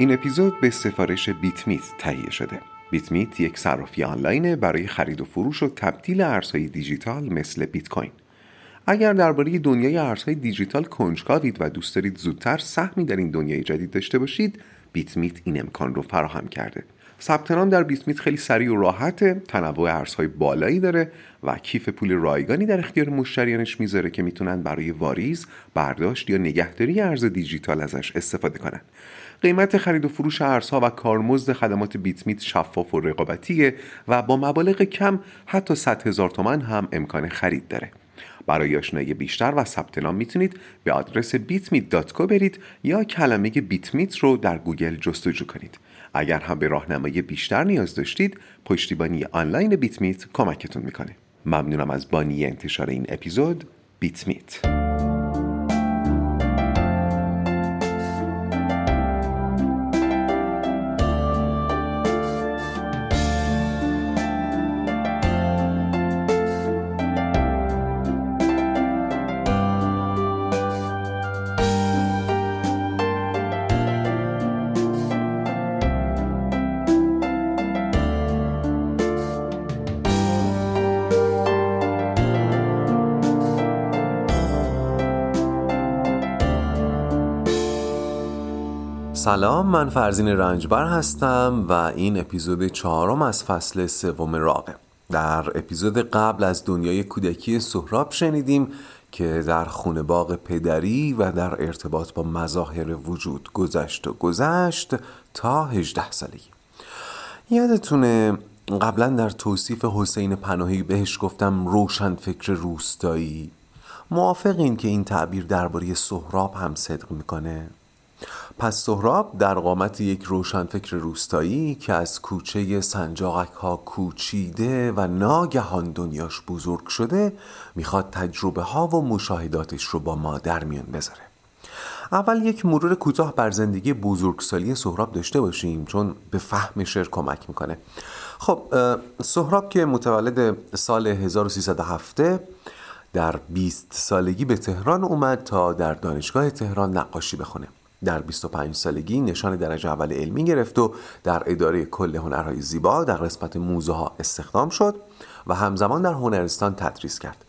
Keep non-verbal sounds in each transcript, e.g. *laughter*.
این اپیزود به سفارش بیت میت تهیه شده. بیت میت یک صرافی آنلاین برای خرید و فروش و تبدیل ارزهای دیجیتال مثل بیت کوین. اگر درباره دنیای ارزهای دیجیتال کنجکاوید و دوست دارید زودتر سهمی در این دنیای جدید داشته باشید بیت میت این امکان رو فراهم کرده. ثبت نام در بیت میت خیلی سریع و راحته تنوع ارزهای بالایی داره و کیف پول رایگانی در اختیار مشتریانش می‌ذاره که می‌تونن برای واریز برداشت یا نگهداری ارز دیجیتال ازش استفاده کنن. قیمت خرید و فروش ارزها و کارمزد خدمات بیت میت شفاف و رقابتیه و با مبالغ کم حتی 100 هزار تومن هم امکان خرید داره. برای آشنایی بیشتر و ثبت نام می‌تونید به آدرس bitmeet.co برید یا کلمه بیتمیت رو در گوگل جستجو کنید. اگر هم به راهنمایی بیشتر نیاز داشتید پشتیبانی آنلاین بیتمیت کمکتون می‌کنه. ممنونم از بانی انتشار این اپیزود بیتمیت. سلام من فرزین رنجبر هستم و این اپیزود چهارم از فصل سوم راقه. در اپیزود قبل از دنیای کودکی سهراب شنیدیم که در خونه باغ پدری و در ارتباط با مظاهر وجود گذشت و گذشت تا 18 سالگی. یادتونه قبلا در توصیف حسین پناهی بهش گفتم روشن فکر روستایی؟ موافقین که این تعبیر درباره سهراب هم صدق می‌کنه؟ پس سهراب در قامت یک روشنفکر روستایی که از کوچه سنجاقک ها کوچیده و ناگهان دنیاش بزرگ شده می‌خواد تجربه ها و مشاهداتش رو با ما در میان بذاره. اول یک مرور کوتاه بر زندگی بزرگسالی سهراب داشته باشیم چون به فهم شعر کمک می‌کنه. خب سهراب که متولد سال 1307 در 20 سالگی به تهران اومد تا در دانشگاه تهران نقاشی بخونه. در 25 سالگی نشان درجه اول علمی گرفت و در اداره کل هنرهای زیبا در قسمت موزه ها استخدام شد و همزمان در هنرستان تدریس کرد.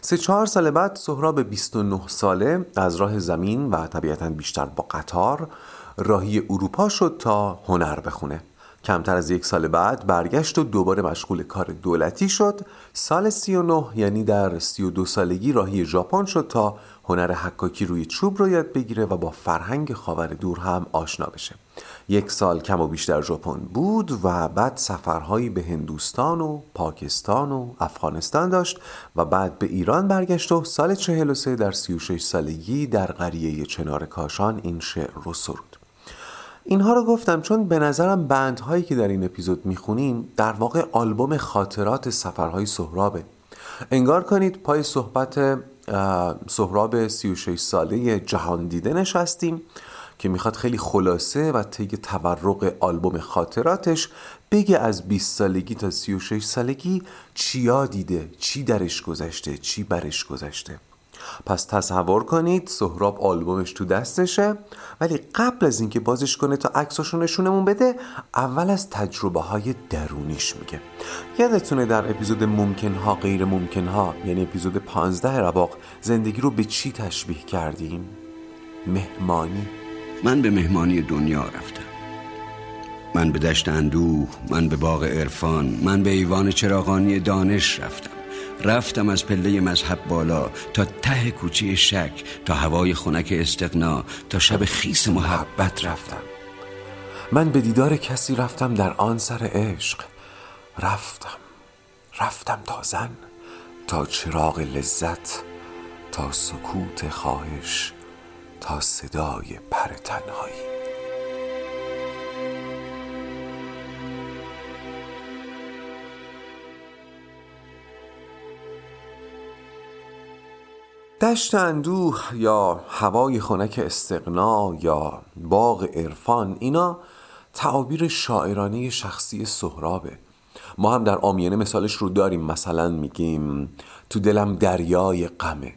سه چهار سال بعد سهراب 29 ساله از راه زمین و طبیعتا بیشتر با قطار راهی اروپا شد تا هنر بخونه. کمتر از یک سال بعد برگشت و دوباره مشغول کار دولتی شد. سال 39 یعنی در 32 سالگی راهی ژاپن شد تا هنر حکاکی روی چوب رو یاد بگیره و با فرهنگ خاور دور هم آشنا بشه. یک سال کم و بیشتر ژاپن بود و بعد سفرهایی به هندوستان و پاکستان و افغانستان داشت و بعد به ایران برگشت و سال 43 در 36 سالگی در قریه چنار کاشان این شعر رو سرود اینها رو گفتم چون به نظرم بندهایی که در این اپیزود می‌خونیم در واقع آلبوم خاطرات سفرهای سهرابه. انگار کنید پای صحبت سهراب 36 ساله جهان دیده نشستیم که می‌خواد خیلی خلاصه و طی تورق آلبوم خاطراتش بگه از 20 سالگی تا 36 سالگی چیا دیده چی درش گذشته چی برش گذشته. پس تصور کنید سهراب آلبومش تو دستشه ولی قبل از اینکه بازش کنه تا عکساشو نشونمون بده اول از تجربه های درونیش میگه. یادتونه در اپیزود ممکن ها غیر ممکن ها یعنی اپیزود 15 رواق زندگی رو به چی تشبیه کردیم؟ مهمانی. من به مهمانی دنیا رفتم. من به دشت اندوه من به باغ عرفان من به ایوان چراغانی دانش رفتم. رفتم از پله مذهب بالا تا ته کوچه شک تا هوای خنک استقنا تا شب خیس محبت رفتم. من به دیدار کسی رفتم در آن سر عشق. رفتم رفتم تا زن تا چراغ لذت تا سکوت خواهش تا صدای پر تنهایی. دشت اندوه یا هوای خنک استقنا یا باغ عرفان اینا تعابیر شاعرانه شخصی سهرابه. ما هم در آمیانه مثالش رو داریم مثلا میگیم تو دلم دریای غمه.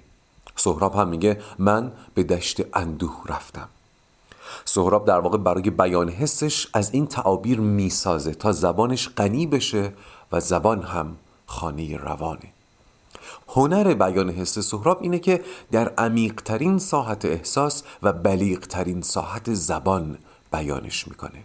سهراب هم میگه من به دشت اندوه رفتم. سهراب در واقع برای بیان حسش از این تعابیر می‌سازه تا زبانش غنی بشه و زبان هم خانه روانه. هنر بیان حس سهراب اینه که در عمیقترین ساحت احساس و بلیغترین ساحت زبان بیانش می‌کنه.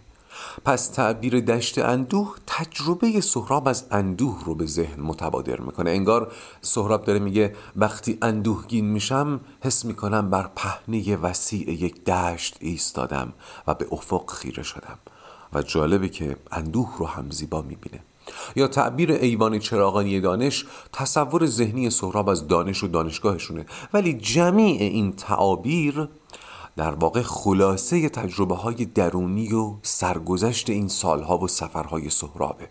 پس تعبیر دشت اندوه تجربه سهراب از اندوه رو به ذهن متبادر می‌کنه. انگار سهراب داره میگه وقتی اندوهگین میشم حس می‌کنم بر پهنه وسیع یک دشت ایستادم و به افق خیره شدم. و جالبه که اندوه رو هم زیبا می‌بینه. یا تعبیر ایوان چراغانی دانش تصور ذهنی سهراب از دانش و دانشگاهشونه. ولی جمیع این تعابیر در واقع خلاصه تجربه های درونی و سرگذشت این سالها و سفرهای سهرابه.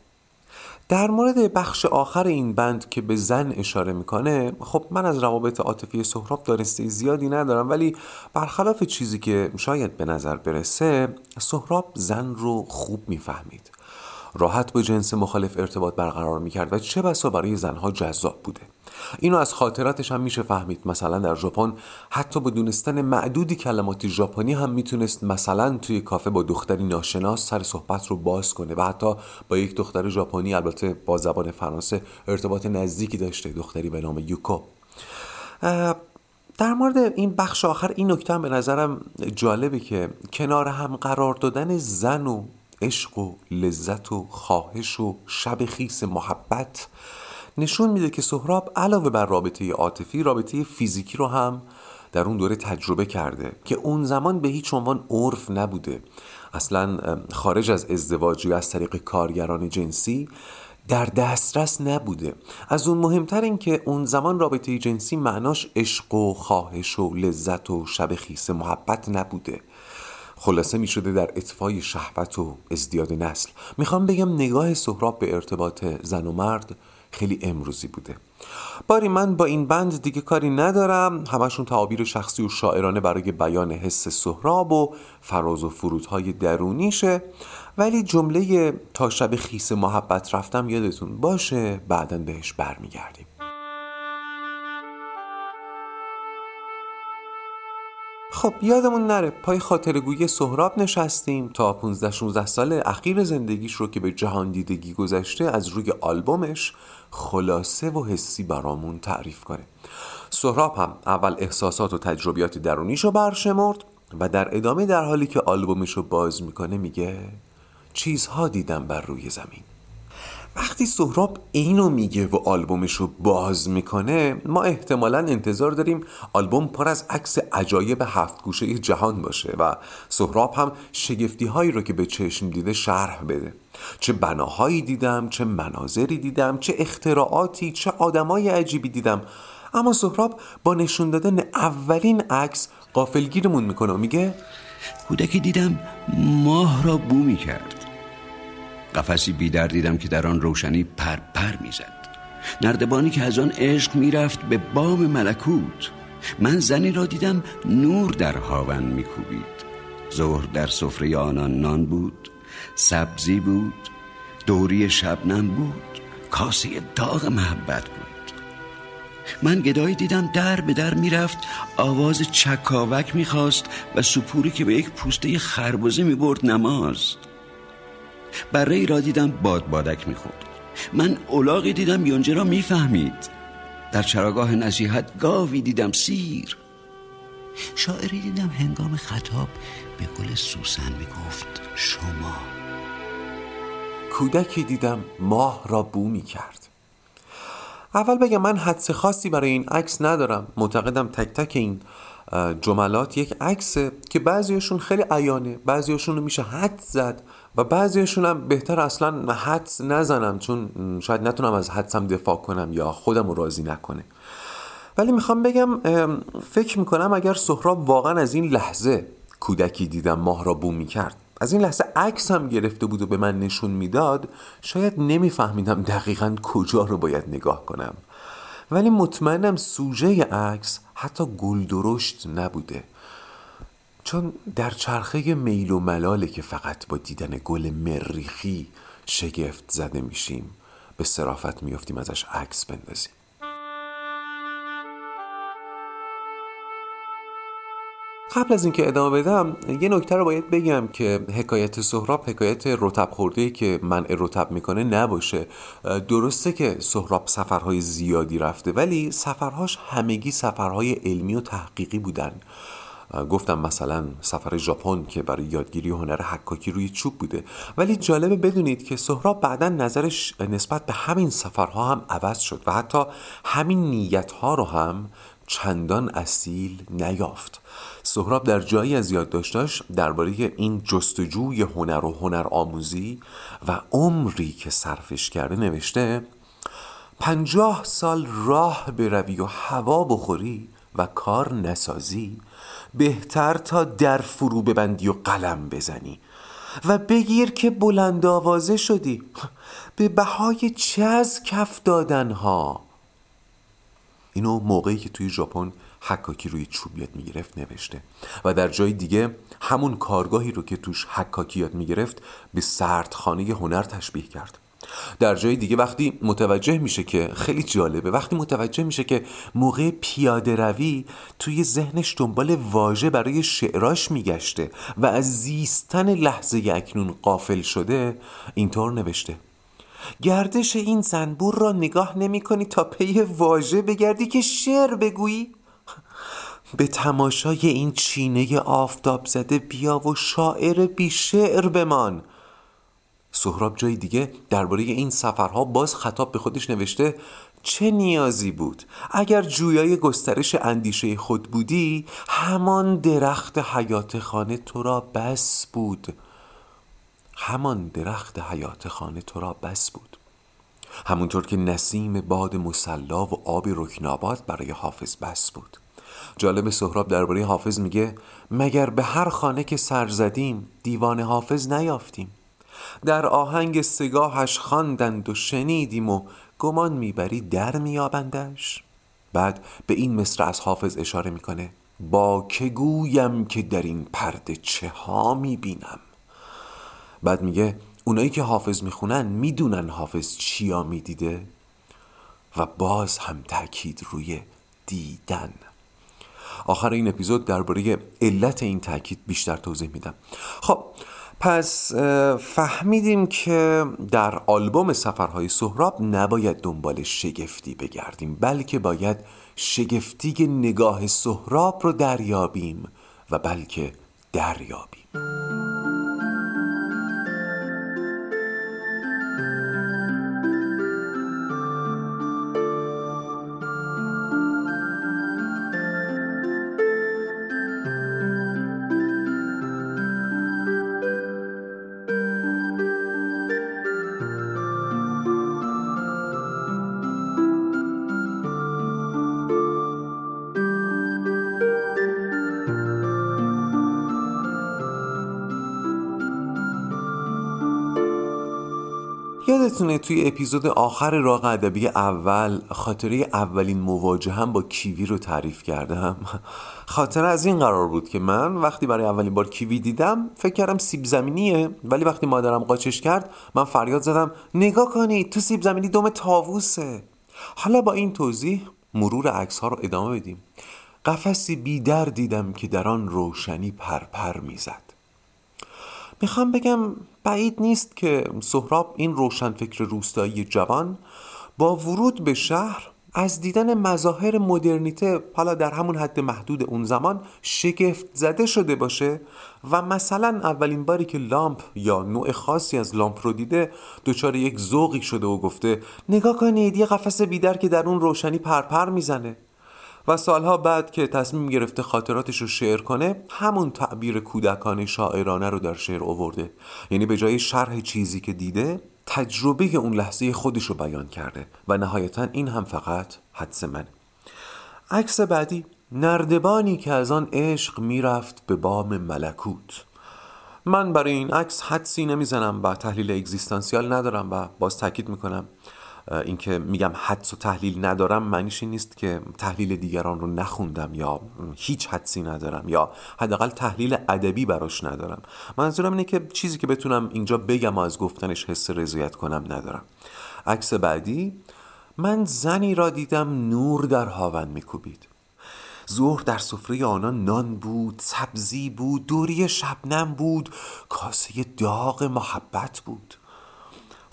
در مورد بخش آخر این بند که به زن اشاره می‌کنه خب من از روابط عاطفی سهراب دانسته زیادی ندارم ولی برخلاف چیزی که شاید به نظر برسه سهراب زن رو خوب می‌فهمید. راحت با جنس مخالف ارتباط برقرار می‌کرد و چه بسا برای زنها جذاب بوده. اینو از خاطراتش هم میشه فهمید. مثلا در ژاپن حتی با دونستن معدودی کلمات ژاپنی هم می‌تونست مثلا توی کافه با دختری ناشناس سر صحبت رو باز کنه و حتی با یک دختر ژاپنی البته با زبان فرانسه ارتباط نزدیکی داشته. دختری به نام یوکو. در مورد این بخش آخر این نکته هم به نظرم جالبه که کنار هم قرار دادن زن و عشق و لذت و خواهش و شب خیس محبت نشون میده که سهراب علاوه بر رابطه عاطفی رابطه فیزیکی رو هم در اون دوره تجربه کرده که اون زمان به هیچ عنوان عرف نبوده. اصلا خارج از ازدواج یا از طریق کارگران جنسی در دسترس نبوده. از اون مهمتر این که اون زمان رابطه جنسی معناش عشق و خواهش و لذت و شب خیس محبت نبوده. خلاصه می شده در اطفای شهوت و ازدیاد نسل. می‌خوام بگم نگاه سهراب به ارتباط زن و مرد خیلی امروزی بوده. باری من با این بند دیگه کاری ندارم. همشون تعابیر شخصی و شاعرانه برای بیان حس سهراب و فراز و فرودهای درونیشه. ولی جمله تا شب خیس محبت رفتم یادتون باشه بعدا بهش برمیگردیم. خب یادمون نره پای خاطرگویی سهراب نشستیم تا 15 16 سال اخیر زندگیش رو که به جهان دیدگی گذشته از روی آلبومش خلاصه و حسی برامون تعریف کنه. سهراب هم اول احساسات و تجربیات درونیش رو برشمرد و در ادامه در حالی که آلبومش رو باز می‌کنه میگه چیزها دیدم بر روی زمین. وقتی سهراب اینو میگه و آلبومش رو باز می‌کنه ما احتمالا انتظار داریم آلبوم پر از عکس عجایب هفت گوشه جهان باشه و سهراب هم شگفتی هایی رو که به چشم دیده شرح بده. چه بناهایی دیدم چه مناظری دیدم چه اختراعاتی چه آدمای عجیبی دیدم. اما سهراب با نشون دادن اولین عکس قافلگیرمون می‌کنه و میگه کودکی دیدم ماه را بو می‌کرد. قفسی بیدر دیدم که در آن روشنی پر پر می‌زد. نردبانی که از آن عشق می‌رفت به بام ملکوت. من زنی را دیدم نور در هاون میکوبید. ظهر در سفره آنان نان بود سبزی بود دوری شبنم بود کاسه داغ محبت بود. من گدایی دیدم در به در می‌رفت آواز چکاوک می‌خواست و سپوری که به یک پوسته خربزه می‌برد نماز. برای را دیدم باد بادک می‌خورد. من اولاغی دیدم یونجه را می‌فهمید. در چراگاه نصیحت گاوی دیدم سیر. شاعری دیدم هنگام خطاب به گل سوسن می‌گفت شما. کودکی دیدم ماه را بو می کرد اول بگم من حدس خاصی برای این عکس ندارم. معتقدم تک تک این جملات یک عکسه که بعضیشون خیلی عیانه بعضیشون رو میشه حد زد. و بعضیشون هم بهتر اصلا حدس نزنم چون شاید نتونم از حدسم دفاع کنم یا خودم راضی نکنه. ولی می‌خوام بگم فکر می‌کنم اگر سهراب واقعا از این لحظه کودکی دیدم ماه را بوم می‌کرد از این لحظه عکس هم گرفته بود و به من نشون می‌داد شاید نمیفهمیدم دقیقا کجا رو باید نگاه کنم. ولی مطمئنم سوژه عکس حتی گل درشت نبوده. چون در چرخه میل و ملاله که فقط با دیدن گل مریخی شگفت زده میشیم به صرافت میافتیم ازش عکس بندازیم. قبل از اینکه ادامه بدم یه نکته رو باید بگم که حکایت سهراب حکایت رتب خورده که منع رتب می‌کنه نباشه. درسته که سهراب سفرهای زیادی رفته ولی سفرهاش همگی سفرهای علمی و تحقیقی بودن. گفتم مثلا سفر ژاپن که برای یادگیری هنر حکاکی روی چوب بوده. ولی جالبه بدونید که سهراب بعدا نظرش نسبت به همین سفرها هم عوض شد و حتی همین نیتها رو هم چندان اصیل نیافت. سهراب در جایی از یادداشتاش درباره این جستجوی هنر و هنر آموزی و عمری که صرفش کرده نوشته پنجاه سال راه بروی و هوا بخوری و کار نسازی بهتر تا در فرو ببندی و قلم بزنی. و بگیر که بلند آوازه شدی. به بهای چه از کف دادن ها اینو موقعی که توی ژاپن حکاکی روی چوب یاد می‌گرفت نوشته. و در جای دیگه همون کارگاهی رو که توش حکاکی یاد می‌گرفت به سردخانه هنر تشبیه کرد. در جای دیگه وقتی متوجه میشه که خیلی جالبه وقتی متوجه میشه که موقع پیاده روی توی ذهنش دنبال واژه برای شعراش میگشته و از زیستن لحظه اکنون قافل شده اینطور نوشته. گردش این زنبور را نگاه نمی کنی تا پی واژه بگردی که شعر بگویی؟ به تماشای این چینه آفتاب زده بیا و شاعر بی شعر بمان. سهراب جای دیگه درباره این سفرها باز خطاب به خودش نوشته چه نیازی بود؟ اگر جویای گسترش اندیشه خود بودی همان درخت حیات خانه تو را بس بود. همان درخت حیات خانه تو را بس بود. همونطور که نسیم باد مسلا و آب رکناباد برای حافظ بس بود. جالب سهراب درباره حافظ میگه مگر به هر خانه که سر زدیم دیوان حافظ نیافتیم؟ در آهنگ سگاهش خواندند و شنیدیم و گمان می‌بری در میابندش بعد به این مصر از حافظ اشاره می‌کنه با که گویم که در این پرده چه ها می‌بینم؟ بعد میگه اونایی که حافظ می‌خونن می‌دونن حافظ چیا می‌دیده؟ و باز هم تاکید روی دیدن. آخر این اپیزود درباره علت این تاکید بیشتر توضیح میدم. خب پس فهمیدیم که در آلبوم سفرهای سهراب نباید دنبال شگفتی بگردیم بلکه باید شگفتی نگاه سهراب رو دریابیم و بلکه دریابیم. یادتونه توی اپیزود آخر راق ادبی اول خاطره اولین مواجه هم با کیوی رو تعریف کردم؟ *laughs* خاطره از این قرار بود که من وقتی برای اولین بار کیوی دیدم فکر کردم سیب زمینیه ولی وقتی مادرم قاچش کرد من فریاد زدم نگاه کنید تو سیب زمینی دوم تاووسه حالا با این توضیح مرور عکس ها رو ادامه بدیم. قفسی بیدر دیدم که در آن روشنی پرپر می‌زد. می‌خوام بگم بعید نیست که سهراب این روشنفکر روستایی جوان با ورود به شهر از دیدن مظاهر مدرنیته حالا در همون حد محدود اون زمان شگفت زده شده باشه و مثلا اولین باری که لامپ یا نوع خاصی از لامپ رو دیده دچار یک ذوقی شده و گفته نگاه کنید یه قفس بیدر که در اون روشنی پرپر می‌زنه. و سالها بعد که تصمیم گرفته خاطراتش رو شعر کنه همون تعبیر کودکانه شاعرانه رو در شعر آورده. یعنی به جای شرح چیزی که دیده تجربه اون لحظه خودش رو بیان کرده و نهایتا این هم فقط حدس من عکس بعدی نردبانی که از آن عشق می‌رفت به بام ملکوت. من برای این عکس حدسی نمی‌زنم و تحلیل اگزیستانسیال ندارم و باز تاکید می‌کنم. اینکه میگم حدس و تحلیل ندارم معنیش این نیست که تحلیل دیگران رو نخوندم یا هیچ حدسی ندارم یا حداقل تحلیل ادبی براش ندارم. منظورم اینه که چیزی که بتونم اینجا بگم و از گفتنش حس رضایت کنم ندارم. عکس بعدی من زنی را دیدم نور در هاون میکوبید. ظهر در سفره آنان نان بود سبزی بود دوری شبنم بود کاسه داغ محبت بود.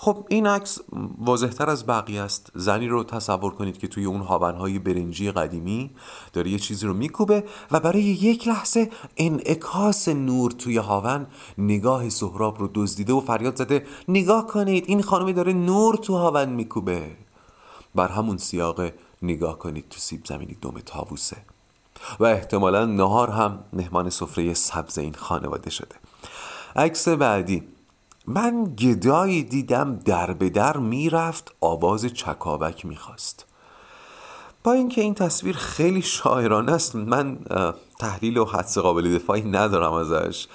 خب این عکس واضحتر از بقیه است. زنی رو تصور کنید که توی اون هاونهای برنجی قدیمی داره یه چیزی رو میکوبه و برای یک لحظه انعکاس نور توی هاون نگاه سهراب رو دزدیده و فریاد زده. نگاه کنید این خانمی داره نور تو هاون میکوبه. بر همون سیاق نگاه کنید تو سیب زمینی دوم تاووسه و احتمالا نهار هم مهمان سفره سبز این خانواده شده. عکس بعدی. من گدایی دیدم در به در می‌رفت آواز چکاوک می‌خواست. با اینکه این تصویر خیلی شاعرانه است من تحلیل و حدس قابل دفاعی ندارم ازش.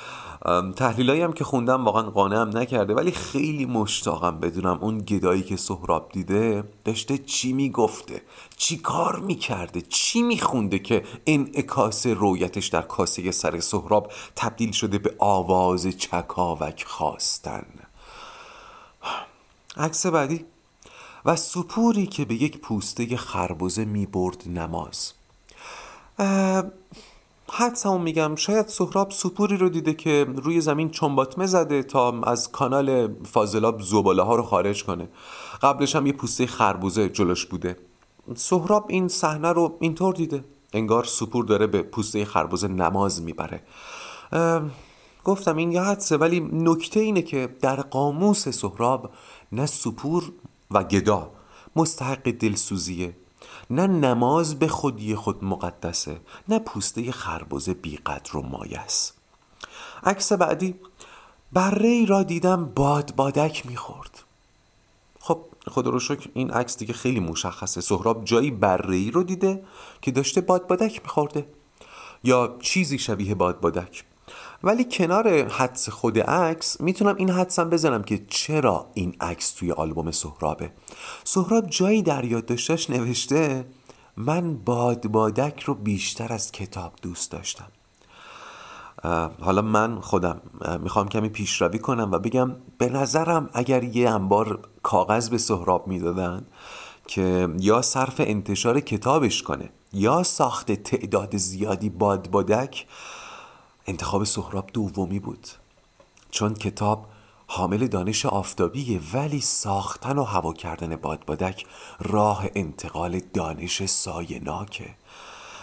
تحلیلایی هم که خوندم واقعا قانعم نکرده ولی خیلی مشتاقم بدونم اون گدایی که سهراب دیده داشته چی می‌گفته چی کار می‌کرده چی میخونده که انعکاس رویتش در کاسه سر سهراب تبدیل شده به آواز چکاوک خواستن. عکس بعدی. و سپوری که به یک پوسته خربزه می‌برد نماز. حدسمو میگم شاید سهراب سپوری رو دیده که روی زمین چنباتمه زده تا از کانال فاضلاب زباله ها رو خارج کنه. قبلش هم یه پوسته خربوزه جلوش بوده. سهراب این صحنه رو اینطور دیده. انگار سپور داره به پوسته خربوزه نماز می‌بره. گفتم این یه حدسه ولی نکته اینه که در قاموس سهراب نه سپور و گدا مستحق دلسوزیه. نه نماز به خودی خود مقدسه نه پوسته خربزه بیقدر و مایس عکس بعدی بره ای را دیدم باد بادک می‌خورد. خب خدا رو شکر این عکس دیگه خیلی مشخصه. سهراب جایی بره ای رو دیده که داشته باد بادک میخورده. یا چیزی شبیه باد بادک. ولی کنار حدس خود عکس می‌تونم این حدسم بزنم که چرا این عکس توی آلبوم سهرابه. سهراب جایی در یادداشتش نوشته من باد بادک رو بیشتر از کتاب دوست داشتم. حالا من خودم می‌خوام کمی پیشروی کنم و بگم به نظرم اگر یه انبار کاغذ به سهراب می‌دادن که یا صرف انتشار کتابش کنه یا ساخت تعداد زیادی باد بادک انتخاب سهراب دومی بود. چون کتاب حامل دانش آفتابیه ولی ساختن و هوا کردن بادبادک راه انتقال دانش سایناکه.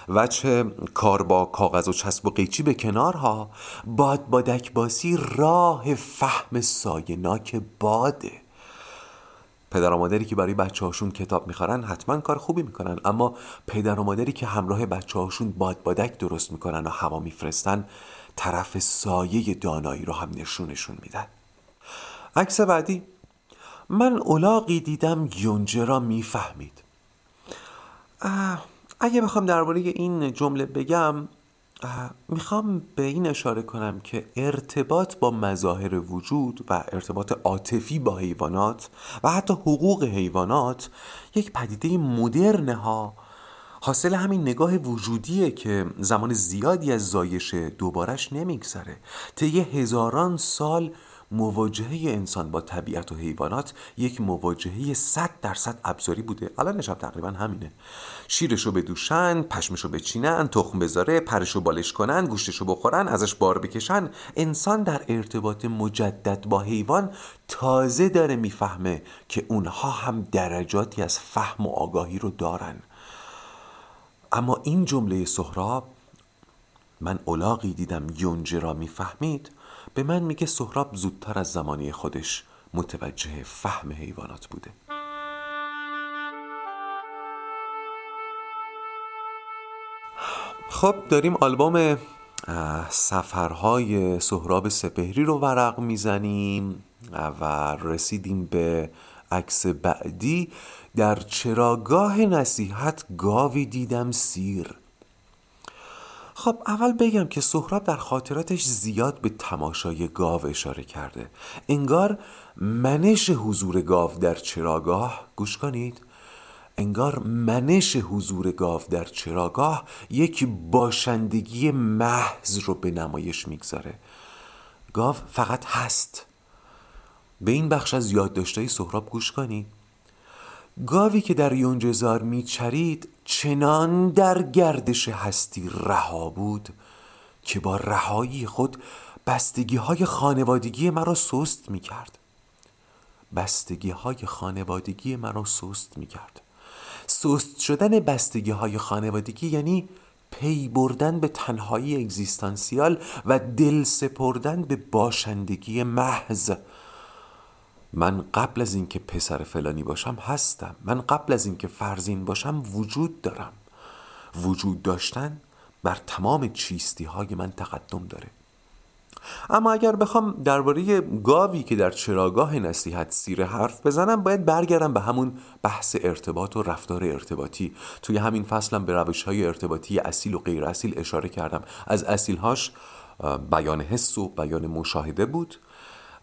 وچه کار با کاغذ و چسب و قیچی به کنارها بادبادک باسی راه فهم سایناک باده. پدر و مادری که برای بچه هاشون کتاب می‌خورن حتما کار خوبی می‌کنن. اما پدر و مادری که همراه بچه هاشون بادبادک درست می‌کنن و هوا میفرستن طرف سایه دانایی رو هم نشونشون میدن. عکس بعدی. من اولاقی دیدم یونجه را می‌فهمید. اگه بخوام درباره این جمله بگم می‌خوام به این اشاره کنم که ارتباط با مظاهر وجود و ارتباط عاطفی با حیوانات و حتی حقوق حیوانات یک پدیده مدرن ها حاصل همین نگاه وجودیه که زمان زیادی از زایش دوبارش نمیگذره. طی هزاران سال مواجهه انسان با طبیعت و حیوانات یک مواجهه صد درصد ابزاری بوده. الان نشب تقریبا همینه. شیرشو بدوشن پشمشو بچینن تخم بذاره پرشو بالش کنن گوشتشو بخورن ازش بار بکشن. انسان در ارتباط مجدد با حیوان تازه داره می‌فهمه که اونها هم درجاتی از فهم و آگاهی رو دارن. اما این جمله سهراب من اولاقی دیدم یونجه را می‌فهمید؟ به من میگه سهراب زودتر از زمانی خودش متوجه فهم حیوانات بوده. خب داریم آلبوم سفرهای سهراب سپهری رو ورق می‌زنیم و رسیدیم به عکس بعدی. در چراگاه نصیحت گاوی دیدم سیر. خب اول بگم که سهراب در خاطراتش زیاد به تماشای گاو اشاره کرده. انگار منش حضور گاو در چراگاه گوش کنید. انگار منش حضور گاو در چراگاه یک باشندگی محض رو به نمایش می‌گذاره. گاو فقط هست. به این بخش از یادداشتهای سهراب گوش کنید. گاوی که در یونجزار میچرید چنان در گردش هستی رها بود که با رهایی خود بستگی های خانوادگی مرا سست می کرد بستگی های خانوادگی مرا سست می کرد سست شدن بستگی های خانوادگی یعنی پی بردن به تنهایی اگزیستانسیال و دل سپردن به باشندگی محض. من قبل از اینکه پسر فلانی باشم هستم. من قبل از اینکه فرزین باشم وجود دارم. وجود داشتن بر تمام چیستی های من تقدم داره. اما اگر بخوام درباره گاوی که در چراگاه نصیحت سیر حرف بزنم باید برگردم به همون بحث ارتباط و رفتار ارتباطی. توی همین فصلم به روش های ارتباطی اصیل و غیر اصیل اشاره کردم. از اصیلهاش بیان حس و بیان مشاهده بود.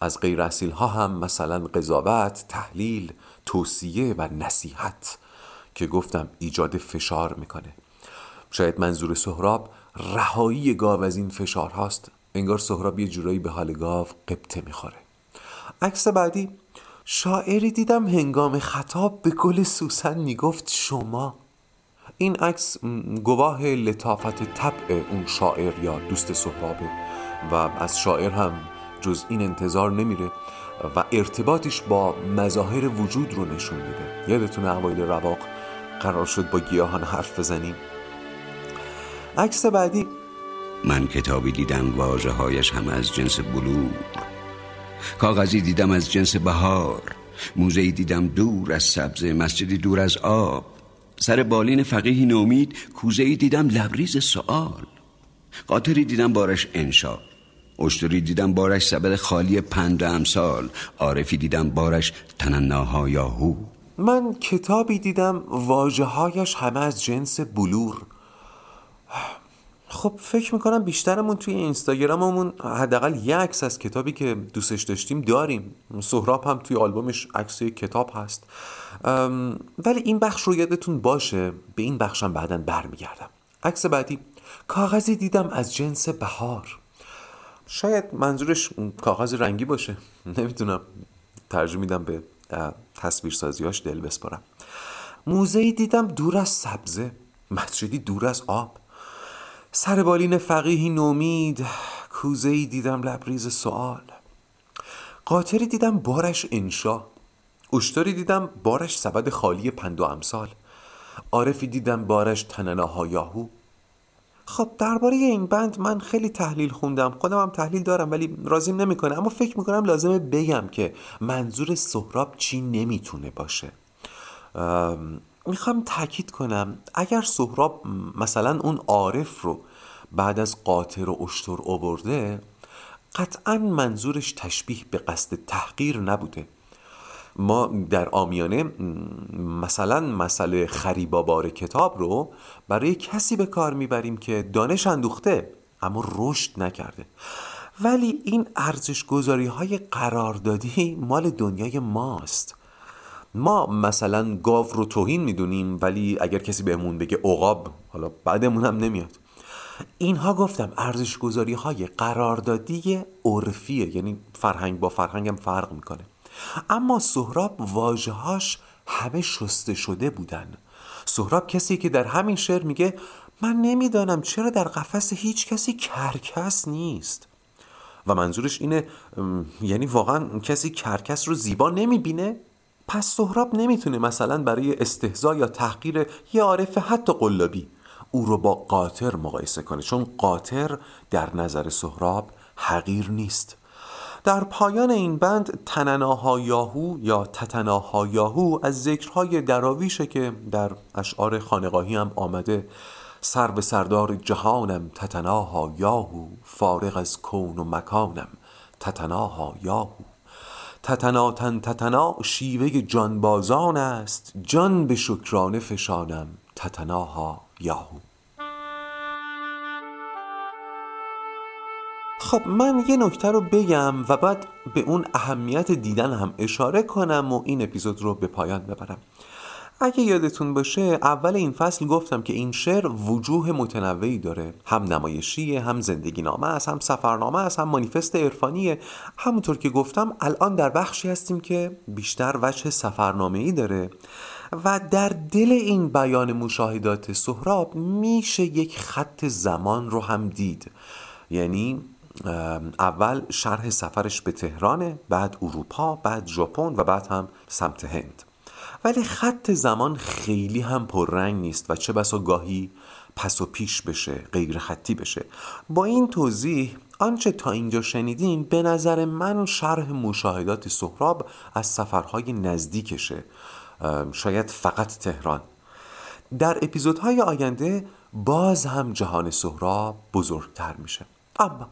از غیر ها هم مثلا قضاوت، تحلیل، توصیه و نصیحت که گفتم ایجاد فشار می‌کنه. شاید منظور سهراب رهایی گاو از این فشار هاست انگار سهراب یه جورایی به حال گاو قبطه می‌خوره. عکس بعدی شاعری دیدم هنگام خطاب به گل سوسن می‌گفت شما. این عکس گواه لطافت طبع اون شاعر یا دوست سهرابه و از شاعر هم جز این انتظار نمیره و ارتباطش با مظاهر وجود رو نشون میده. یادتون اوایل رواق قرار شد با گیاهان حرف بزنیم؟ عکس بعدی. من کتابی دیدم واجه هایش هم از جنس بلور. کاغذی دیدم از جنس بهار. موزهی دیدم دور از سبزه مسجدی دور از آب. سر بالین فقیهی نومید کوزهی دیدم لبریز سوال قاطری دیدم بارش انشا. اشتری دیدم بارش سبد خالی پند امسال عارفی دیدم بارش تنناها یاهو. من کتابی دیدم واجه هایش همه از جنس بلور. خب فکر می‌کنم بیشترمون توی اینستاگراممون حداقل یه عکس از کتابی که دوستش داشتیم داریم. سهراب هم توی آلبومش عکس کتاب هست. ولی این بخش رو یادتون باشه. به این بخشم بعدا برمیگردم. عکس بعدی. کاغذی دیدم از جنس بهار. شاید منظورش کاغذ رنگی باشه. نمی‌تونم ترجمه میدم به تصویرسازیاش دل بسپارم. موزهی دیدم دور از سبزه. مسجدی دور از آب. سر بالین فقیهی نومید. کوزهی دیدم لبریز سوال قاطری دیدم بارش انشا. اشتری دیدم بارش سبد خالی پند و امثال. عارفی دیدم بارش تنناها یاهو. خب درباره این بند من خیلی تحلیل خوندم. خودم هم تحلیل دارم ولی راضیم نمی‌کنه اما فکر می‌کنم لازمه بگم که منظور سهراب چی نمی‌تونه باشه. می‌خوام تاکید کنم اگر سهراب مثلا اون عارف رو بعد از قاطر و اشتر اوورده قطعا منظورش تشبیه به قصد تحقیر نبوده. ما در آمیانه مثلا مسئله خریبابار کتاب رو برای کسی به کار می‌بریم که دانش اندوخته اما رشد نکرده. ولی این ارزش گذاری های قراردادی مال دنیای ماست. ما مثلا گاو رو توهین می‌دونیم ولی اگر کسی بهمون بگه عقاب حالا بعدمون هم نمیاد. اینها گفتم ارزش گذاری های قراردادی عرفیه یعنی فرهنگ با فرهنگ هم فرق می‌کنه. اما سهراب واژهاش همه شسته شده بودن. سهراب کسی که در همین شعر میگه من نمی‌دانم چرا در قفس هیچ کسی کرکس نیست. و منظورش اینه یعنی واقعا کسی کرکس رو زیبا نمی‌بینه؟ پس سهراب نمی‌تونه مثلا برای استهزا یا تحقیر یه عارف حتی قلابی او رو با قاطر مقایسه کنه چون قاطر در نظر سهراب حقیر نیست. در پایان این بند تنناها یاهو یا تتناها یاهو از ذکرهای دراویشه که در اشعار خانقاهی هم آمده. سر به سردار جهانم تتناها یاهو فارغ از کون و مکانم تتناها یاهو. تتناتن تتنا شیوه جانبازان است جان به شکرانه فشانم تتناها یاهو. خب من یه نکته رو بگم و بعد به اون اهمیت دیدن هم اشاره کنم و این اپیزود رو به پایان ببرم. اگه یادتون باشه اول این فصل گفتم که این شعر وجوه متنوعی داره. هم نمایشیه هم زندگی نامه است هم سفرنامه است هم مانیفست عرفانیه. همونطور که گفتم الان در بخشی هستیم که بیشتر وجه سفرنامه ای داره و در دل این بیان مشاهدات سهراب میشه یک خط زمان رو هم دید. یعنی اول شرح سفرش به تهرانه بعد اروپا بعد ژاپن و بعد هم سمت هند. ولی خط زمان خیلی هم پررنگ نیست و چه بسا گاهی پس و پیش بشه غیر خطی بشه. با این توضیح آنچه تا اینجا شنیدین به نظر من شرح مشاهدات سهراب از سفرهای نزدیکشه. شاید فقط تهران. در اپیزودهای آینده باز هم جهان سهراب بزرگتر میشه. اما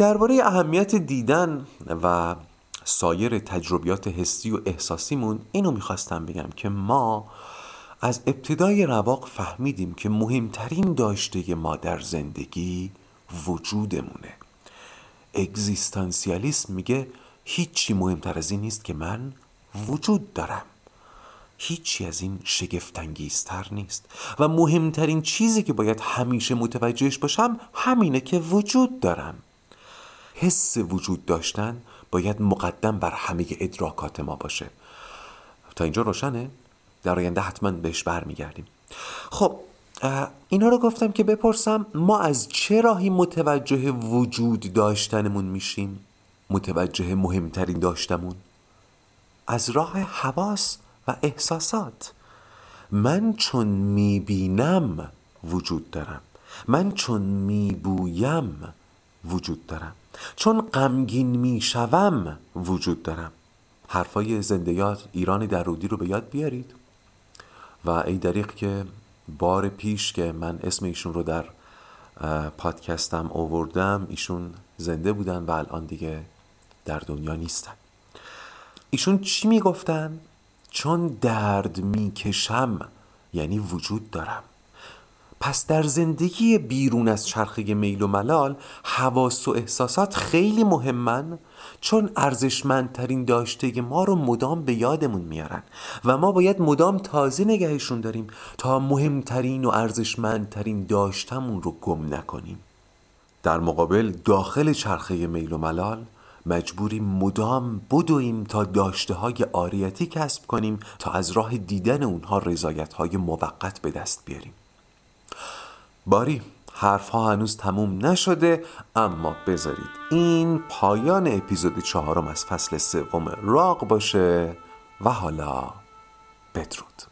درباره اهمیت دیدن و سایر تجربیات حسی و احساسیمون اینو می‌خواستم بگم که ما از ابتدای رواق فهمیدیم که مهمترین داشته ما در زندگی وجودمونه. اگزیستانسیالیسم میگه هیچی مهمتر از این نیست که من وجود دارم. هیچی از این شگفتانگیزتر نیست. و مهمترین چیزی که باید همیشه متوجهش باشم همینه که وجود دارم. حس وجود داشتن باید مقدم بر همه ادراکات ما باشه. تا اینجا روشنه؟ در آینده حتما بهش برمیگردیم. خب اینا رو گفتم که بپرسم ما از چه راهی متوجه وجود داشتنمون میشیم؟ متوجه مهمترین داشتمون؟ از راه حواس و احساسات. من چون می‌بینم وجود دارم. من چون میبویم وجود دارم. چون غمگین می‌شوم وجود دارم. حرفای زندیات ایران درودی رو به یاد بیارید. و ای دریق که بار پیش که من اسم ایشون رو در پادکستم آوردم ایشون زنده بودن و الان دیگه در دنیا نیستن. ایشون چی می‌گفتن؟ چون درد می‌کشم یعنی وجود دارم. پس در زندگی بیرون از چرخه میل و ملال حواس و احساسات خیلی مهمن چون ارزشمندترین داشته ما رو مدام به یادمون میارن و ما باید مدام تازه نگهشون داریم تا مهمترین و ارزشمندترین داشتمون رو گم نکنیم. در مقابل داخل چرخه میل و ملال مجبوریم مدام بدویم تا داشته های آریتی کسب کنیم تا از راه دیدن اونها رضایت های موقت به دست بیاریم. باری حرف ها هنوز تموم نشده اما بذارید این پایان اپیزود چهارم از فصل سوم راق باشه و حالا بدرود.